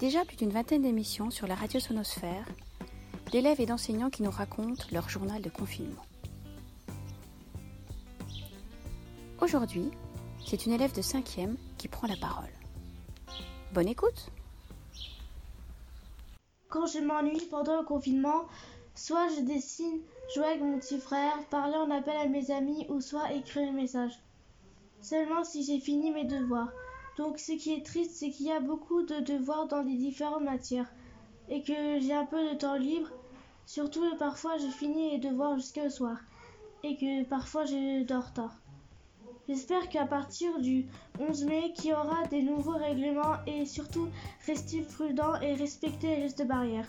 Déjà plus d'une vingtaine d'émissions sur la radio sonosphère, d'élèves et d'enseignants qui nous racontent leur journal de confinement. Aujourd'hui, c'est une élève de 5e qui prend la parole. Bonne écoute Quand je m'ennuie pendant le confinement, soit je dessine, jouer avec mon petit frère, parler en appel à mes amis ou soit écrire un message. Seulement si j'ai fini mes devoirs. Donc ce qui est triste, c'est qu'il y a beaucoup de devoirs dans les différentes matières et que j'ai un peu de temps libre. Surtout parfois je finis les devoirs jusqu'au soir et que parfois je dors tard. J'espère qu'à partir du 11 mai, qu'il y aura des nouveaux règlements et surtout restez prudents et respectez les gestes barrières.